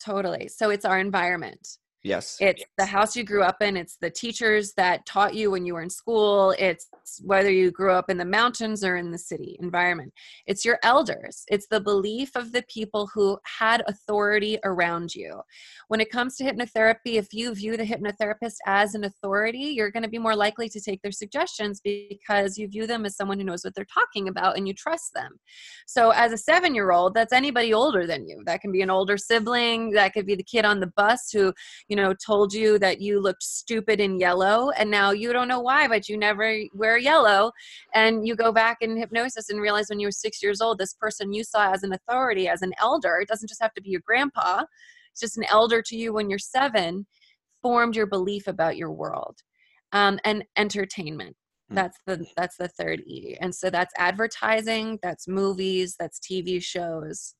Totally. So it's our environment. Yes. It's the house you grew up in. It's the teachers that taught you when you were in school. It's whether you grew up in the mountains or in the city environment. It's your elders. It's the belief of the people who had authority around you. When it comes to hypnotherapy, if you view the hypnotherapist as an authority, you're going to be more likely to take their suggestions because you view them as someone who knows what they're talking about and you trust them. So, as a seven year old, that's anybody older than you. That can be an older sibling, that could be the kid on the bus who, you know, told you that you looked stupid in yellow and now you don't know why, but you never wear yellow. And you go back in hypnosis and realize when you were six years old, this person you saw as an authority, as an elder, it doesn't just have to be your grandpa, it's just an elder to you when you're seven, formed your belief about your world. Um, and entertainment hmm. that's the that's the third e and so that's advertising that's movies that's tv shows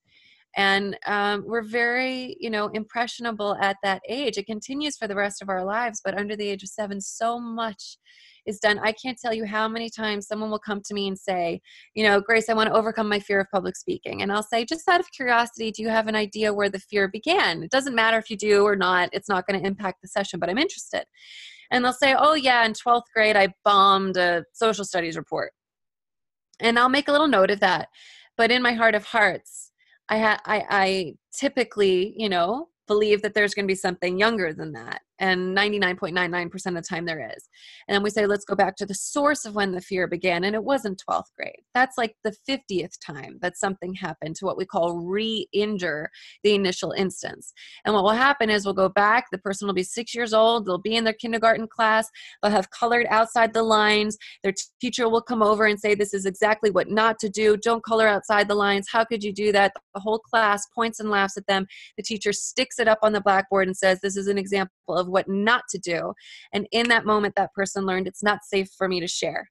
and um, we're very you know impressionable at that age. It continues for the rest of our lives but under the age of seven so much is done. I can't tell you how many times someone will come to me and say you know grace i want to overcome my fear of public speaking. And i'll say just out of curiosity do you have an idea where the fear began? It doesn't matter if you do or not it's not going to impact the session but i'm interested. And they'll say oh yeah in 12th grade i bombed a social studies report. And i'll make a little note of that but in my heart of hearts I, ha- I, I typically, you know, believe that there's going to be something younger than that and 99.99% of the time there is. And then we say let's go back to the source of when the fear began and it wasn't 12th grade. That's like the 50th time that something happened to what we call re-injure the initial instance. And what will happen is we'll go back the person will be six years old they'll be in their kindergarten class they'll have colored outside the lines their teacher will come over and say this is exactly what not to do don't color outside the lines how could you do that? The whole class points and laughs at them. The teacher sticks it up on the blackboard and says this is an example of what not to do. And in that moment, that person learned it's not safe for me to share.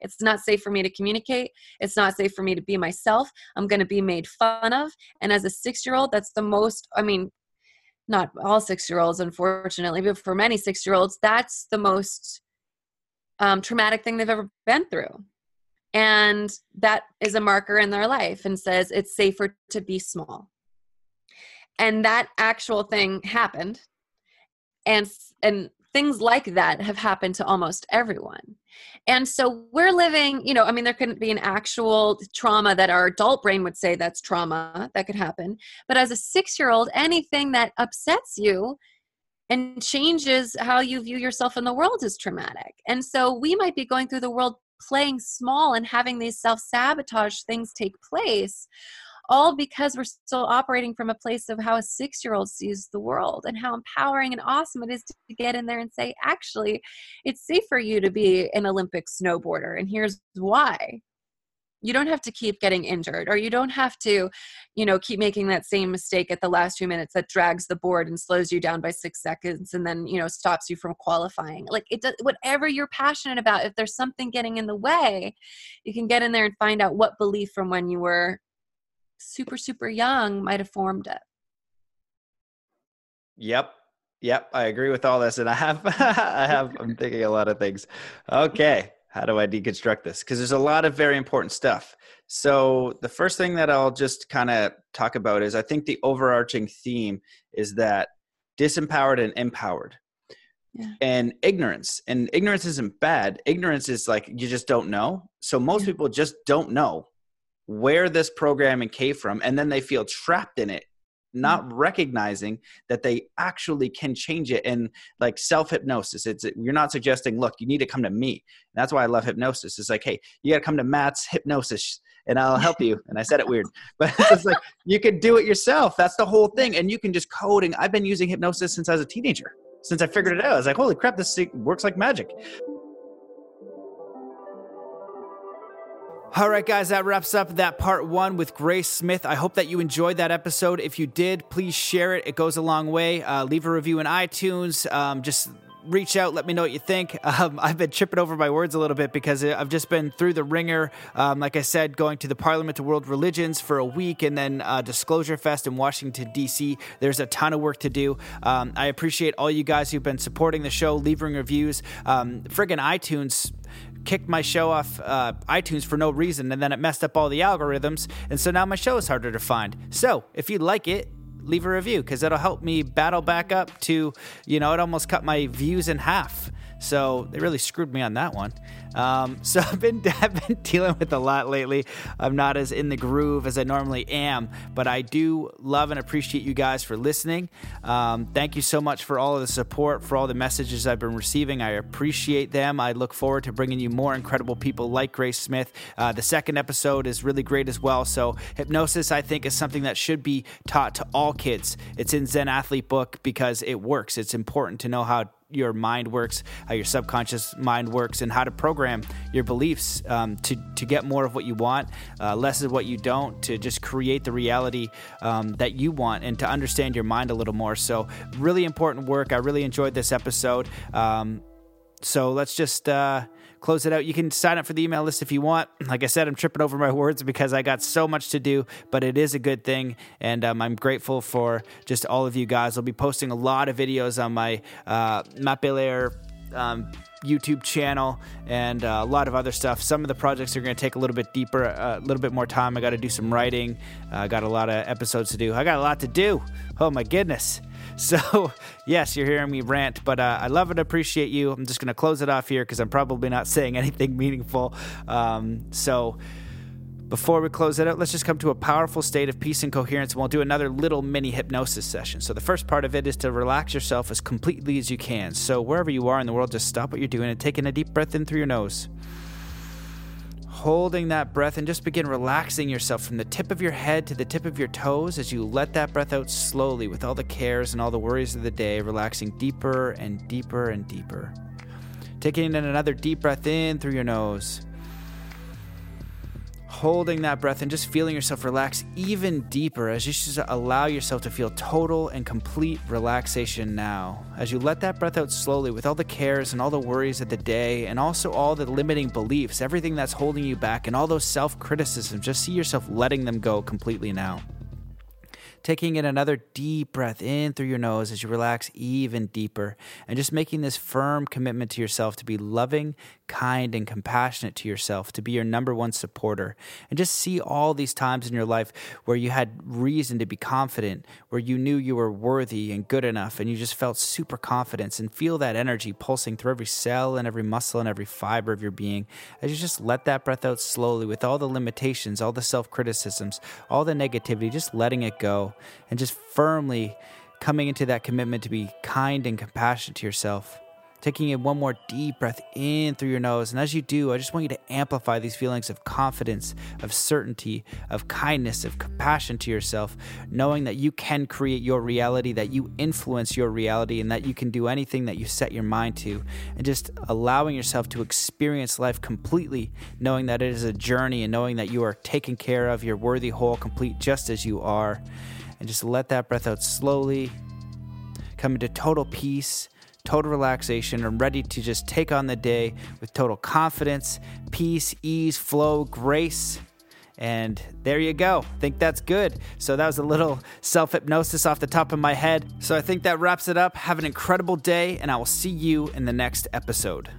It's not safe for me to communicate. It's not safe for me to be myself. I'm going to be made fun of. And as a six year old, that's the most, I mean, not all six year olds, unfortunately, but for many six year olds, that's the most um, traumatic thing they've ever been through. And that is a marker in their life and says it's safer to be small. And that actual thing happened and and things like that have happened to almost everyone. And so we're living you know i mean there couldn't be an actual trauma that our adult brain would say that's trauma that could happen but as a six year old anything that upsets you and changes how you view yourself in the world is traumatic. And so we might be going through the world playing small and having these self sabotage things take place all because we're still operating from a place of how a six year old sees the world and how empowering and awesome it is to get in there and say, actually, it's safe for you to be an Olympic snowboarder, and here's why. You don't have to keep getting injured or you don't have to you know keep making that same mistake at the last two minutes that drags the board and slows you down by six seconds and then you know stops you from qualifying. Like it does whatever you're passionate about if there's something getting in the way you can get in there and find out what belief from when you were super super young might have formed it yep yep i agree with all this and i have [laughs] i have i'm thinking a lot of things okay how do I deconstruct this? Because there's a lot of very important stuff. So the first thing that I'll just kind of talk about is I think the overarching theme is that disempowered and empowered. Yeah. And ignorance. And ignorance isn't bad. Ignorance is like you just don't know. So most yeah. people just don't know where this programming came from and then they feel trapped in it not mm. recognizing that they actually can change it and like self hypnosis it's you're not suggesting look you need to come to me. That's why i love hypnosis. It's like hey you got to come to matt's hypnosis and i'll help you. And i said it weird [laughs] but it's like you can do it yourself. That's the whole thing and you can just coding. I've been using hypnosis since i was a teenager since i figured it out. I was like holy crap this works like magic All right, guys, that wraps up that part one with Grace Smith. I hope that you enjoyed that episode. If you did, please share it. It goes a long way. Uh, leave a review in iTunes. Um, just reach out, let me know what you think. [laughs] Um, I've been tripping over my words a little bit because I've just been through the ringer. Um, like I said, going to the Parliament of World Religions for a week and then uh, Disclosure Fest in Washington, D.C. There's a ton of work to do. Um, I appreciate all you guys who've been supporting the show, leaving reviews. Um, friggin' iTunes kicked my show off uh, iTunes for no reason, and then it messed up all the algorithms, and so now my show is harder to find. So if you like it, leave a review because it'll help me battle back up to, you know, it almost cut my views in half. So they really screwed me on that one. Um, [laughs] so I've been [laughs] I've been dealing with a lot lately. I'm not as in the groove as I normally am, but I do love and appreciate you guys for listening. Um, thank you so much for all of the support, for all the messages I've been receiving. I appreciate them. I look forward to bringing you more incredible people like Grace Smith. Uh, the second episode is really great as well. So hypnosis, I think, is something that should be taught to all kids. It's in Zen Athlete book because it works. It's important to know how your mind works, how your subconscious mind works, and how to program your beliefs um, to to get more of what you want, uh, less of what you don't, to just create the reality um, that you want, and to understand your mind a little more. So, really important work. I really enjoyed this episode. Um, so let's just. Uh, close it out. You can sign up for the email list if you want. Like I said, I'm tripping over my words because I got so much to do, but it is a good thing. And um, I'm grateful for just all of you guys. I'll be posting a lot of videos on my uh, Matt Belair um, YouTube channel and uh, a lot of other stuff. Some of the projects are going to take a little bit deeper, uh, a little bit more time. I got to do some writing. I uh, got a lot of episodes to do. I got a lot to do. Oh my goodness. So, [laughs] yes, you're hearing me rant, but uh, I love and appreciate you. I'm just going to close it off here because I'm probably not saying [laughs] anything meaningful. Um, so, before we close it out, let's just come to a powerful state of peace and coherence, and we'll do another little mini hypnosis session. So, the first part of it is to relax yourself as completely as you can. So, wherever you are in the world, just stop what you're doing and take in a deep breath in through your nose holding that breath and just begin relaxing yourself from the tip of your head to the tip of your toes as you let that breath out slowly with all the cares and all the worries of the day, relaxing deeper and deeper and deeper. Taking in another deep breath in through your nose holding that breath and just feeling yourself relax even deeper as you just allow yourself to feel total and complete relaxation now. As you let that breath out slowly with all the cares and all the worries of the day and also all the limiting beliefs, everything that's holding you back and all those self criticisms, just see yourself letting them go completely now. Taking in another deep breath in through your nose as you relax even deeper, and just making this firm commitment to yourself to be loving, kind, and compassionate to yourself, to be your number one supporter. And just see all these times in your life where you had reason to be confident, where you knew you were worthy and good enough, and you just felt super confidence and feel that energy pulsing through every cell and every muscle and every fiber of your being as you just let that breath out slowly with all the limitations, all the self criticisms, all the negativity, just letting it go and just firmly coming into that commitment to be kind and compassionate to yourself. Taking in one more deep breath in through your nose. And as you do, I just want you to amplify these feelings of confidence, of certainty, of kindness, of compassion to yourself, knowing that you can create your reality, that you influence your reality, and that you can do anything that you set your mind to. And just allowing yourself to experience life completely, knowing that it is a journey and knowing that you are taken care of, you're worthy, whole, complete, just as you are and just let that breath out slowly. Come into total peace, total relaxation, and ready to just take on the day with total confidence, peace, ease, flow, grace. And there you go. Think that's good. So that was a little self hypnosis off the top of my head. So I think that wraps it up. Have an incredible day, and I will see you in the next episode.